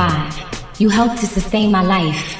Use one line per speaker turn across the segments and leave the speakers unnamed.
survive. You help to sustain my life.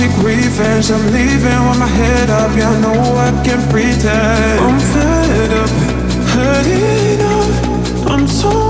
seek revenge. I'm leaving with my head up, yeah, I know I can't pretend. I'm fed up, had enough, I'm so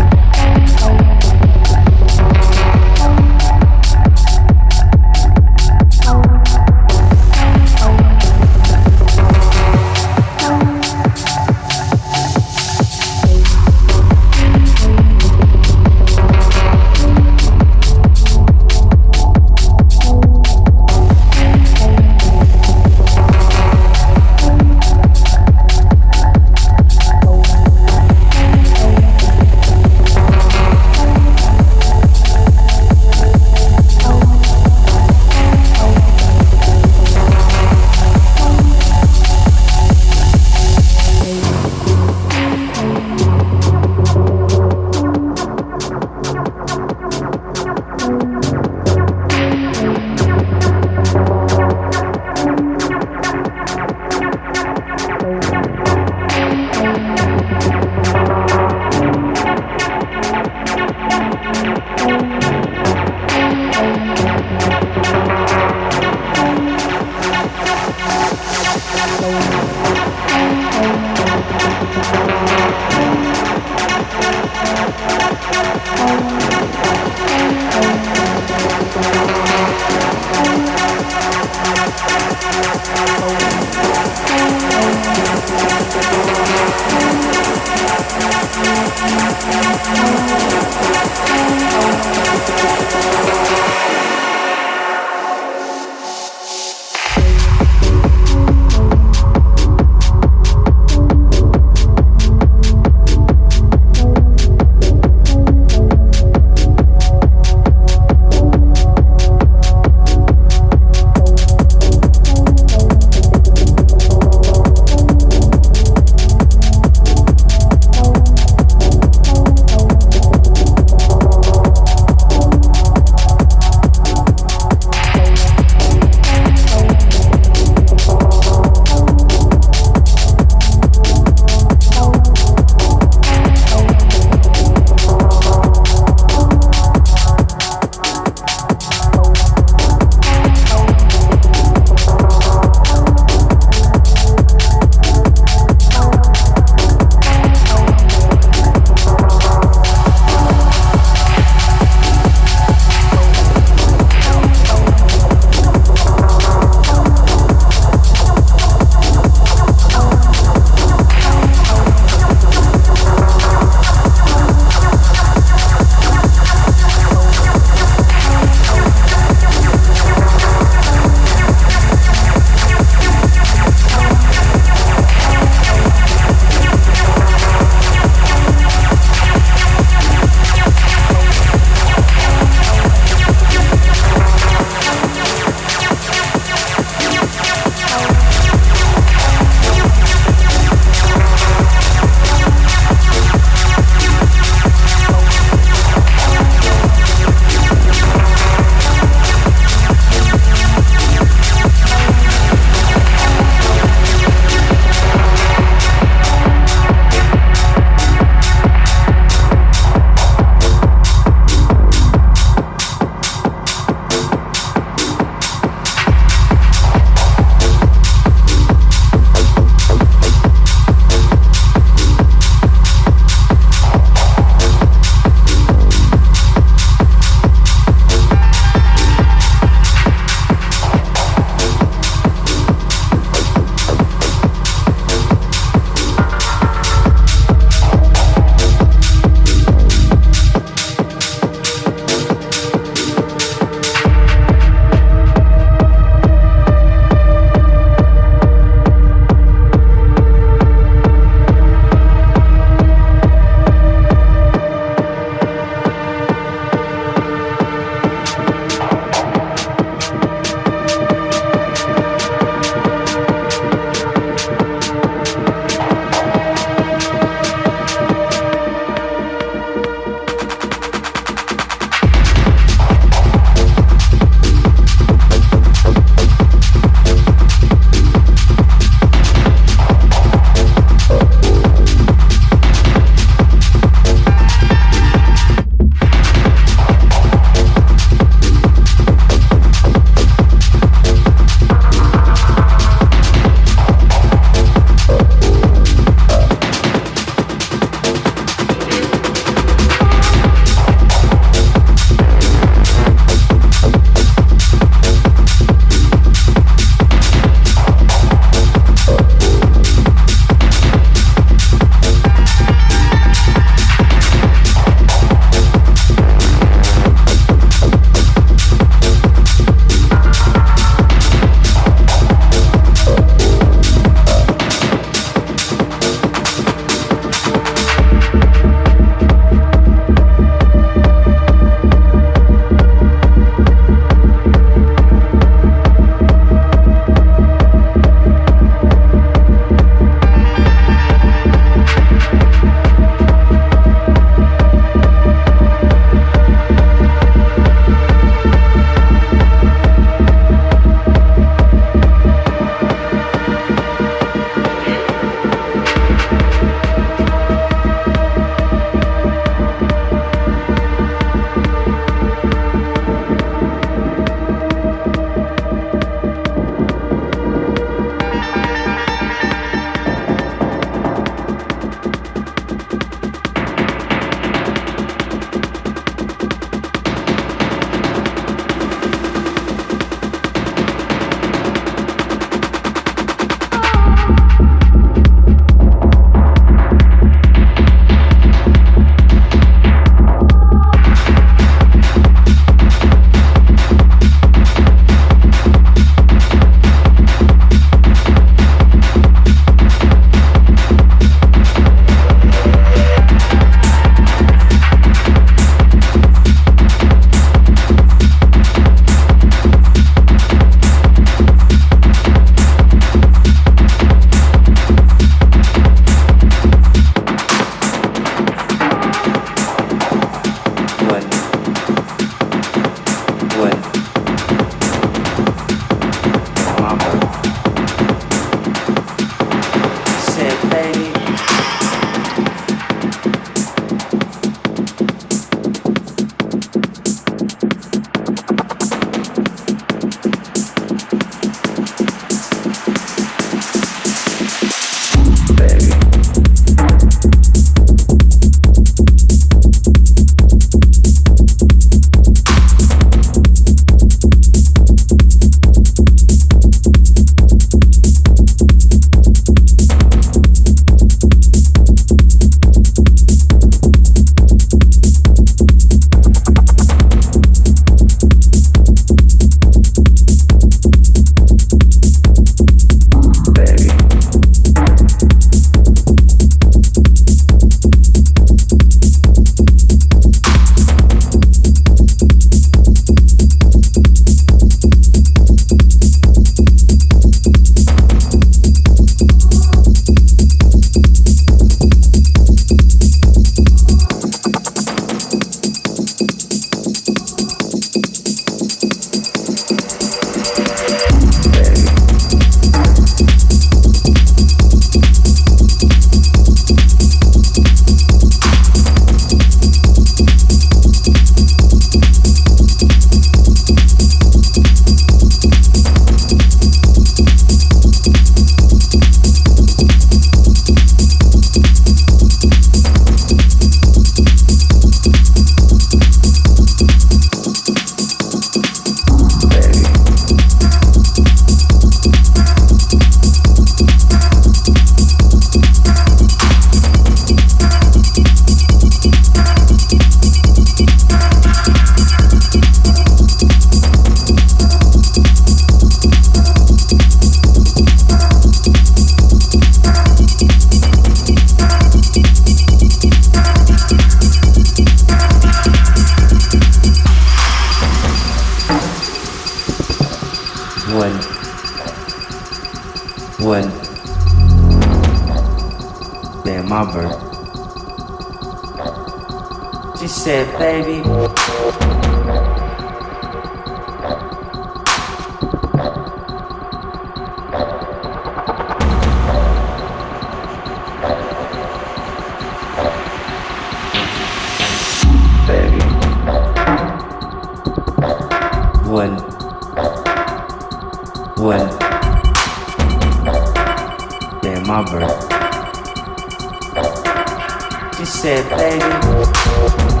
said, baby.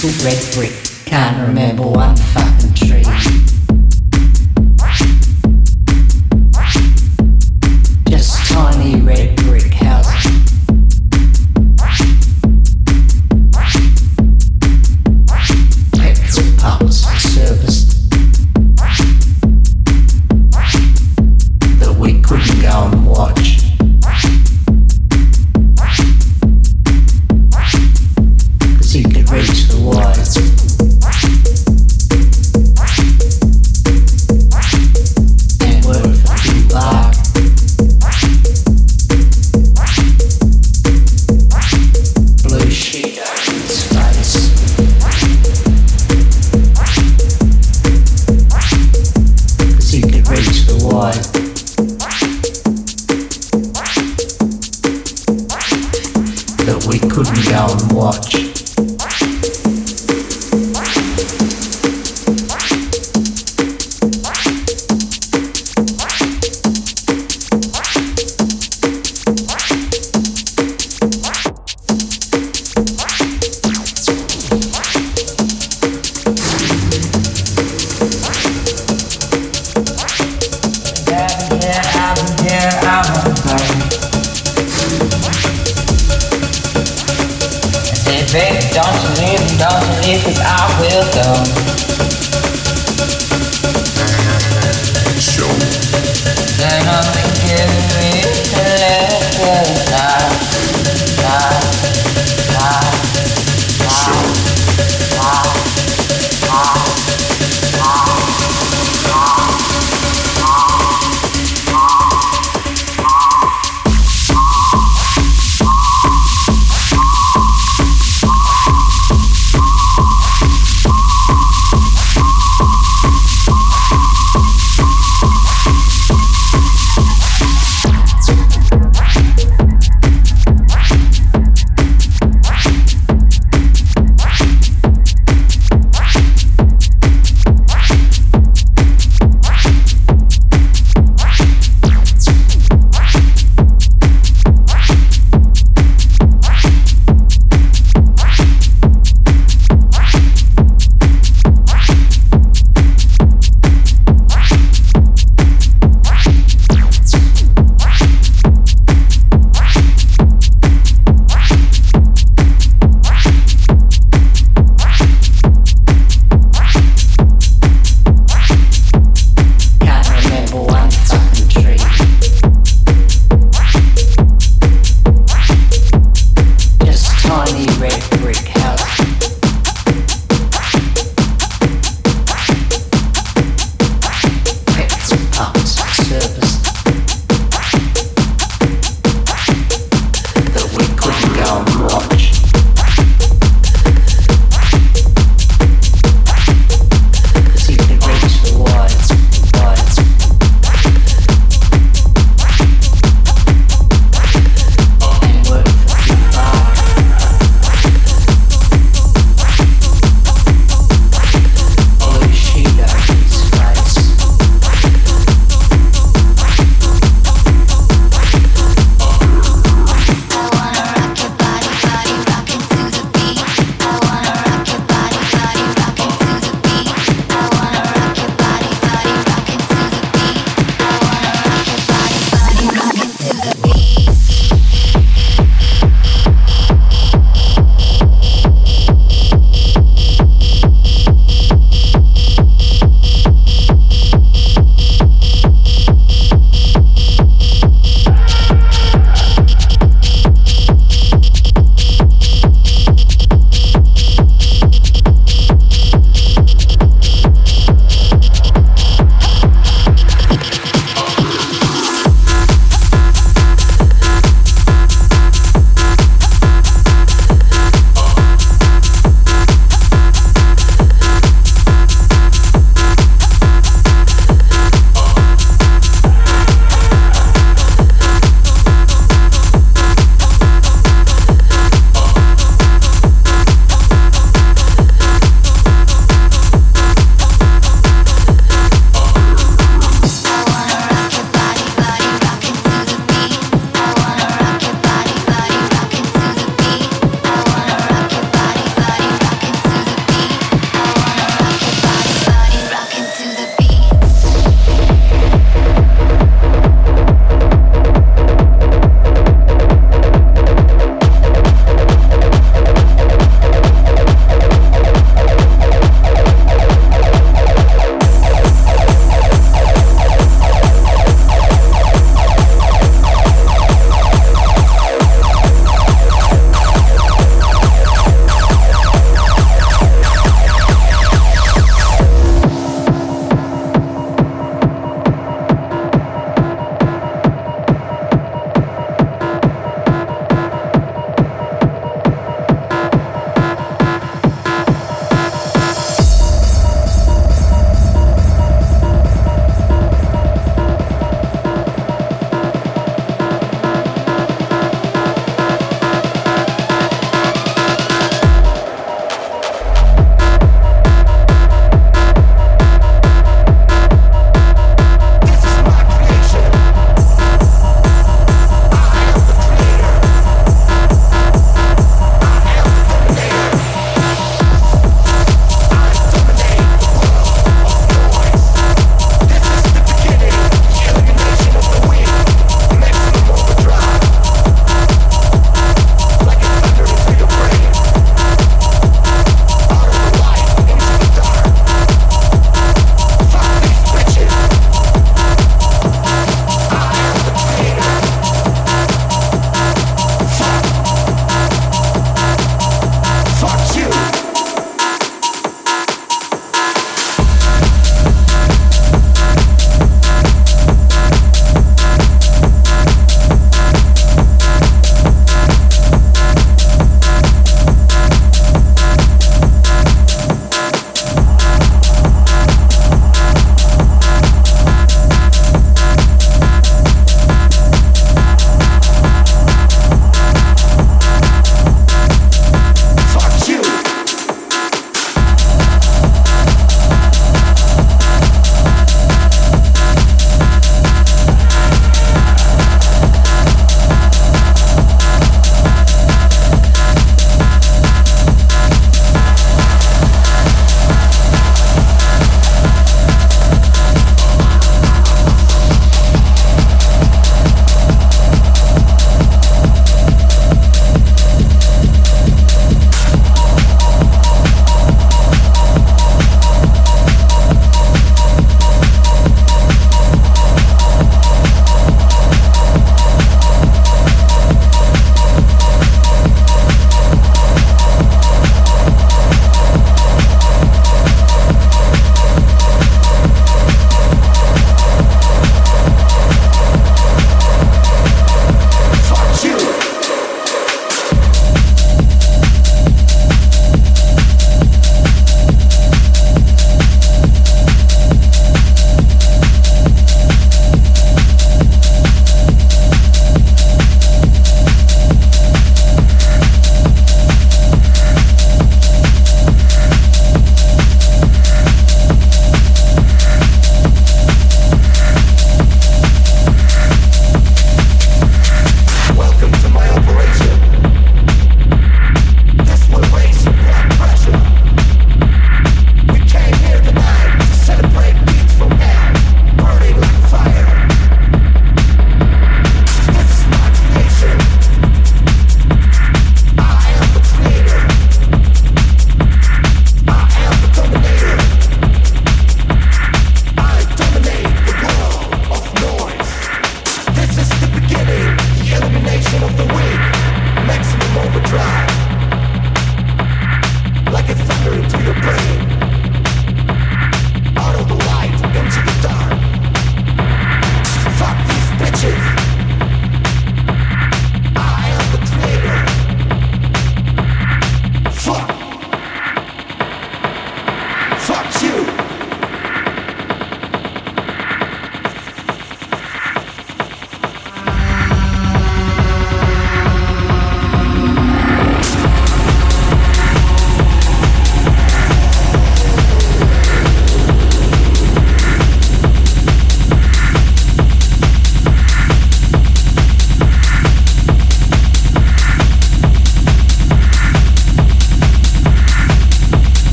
School red brick. Can't remember one fucking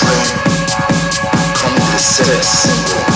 Sweet love and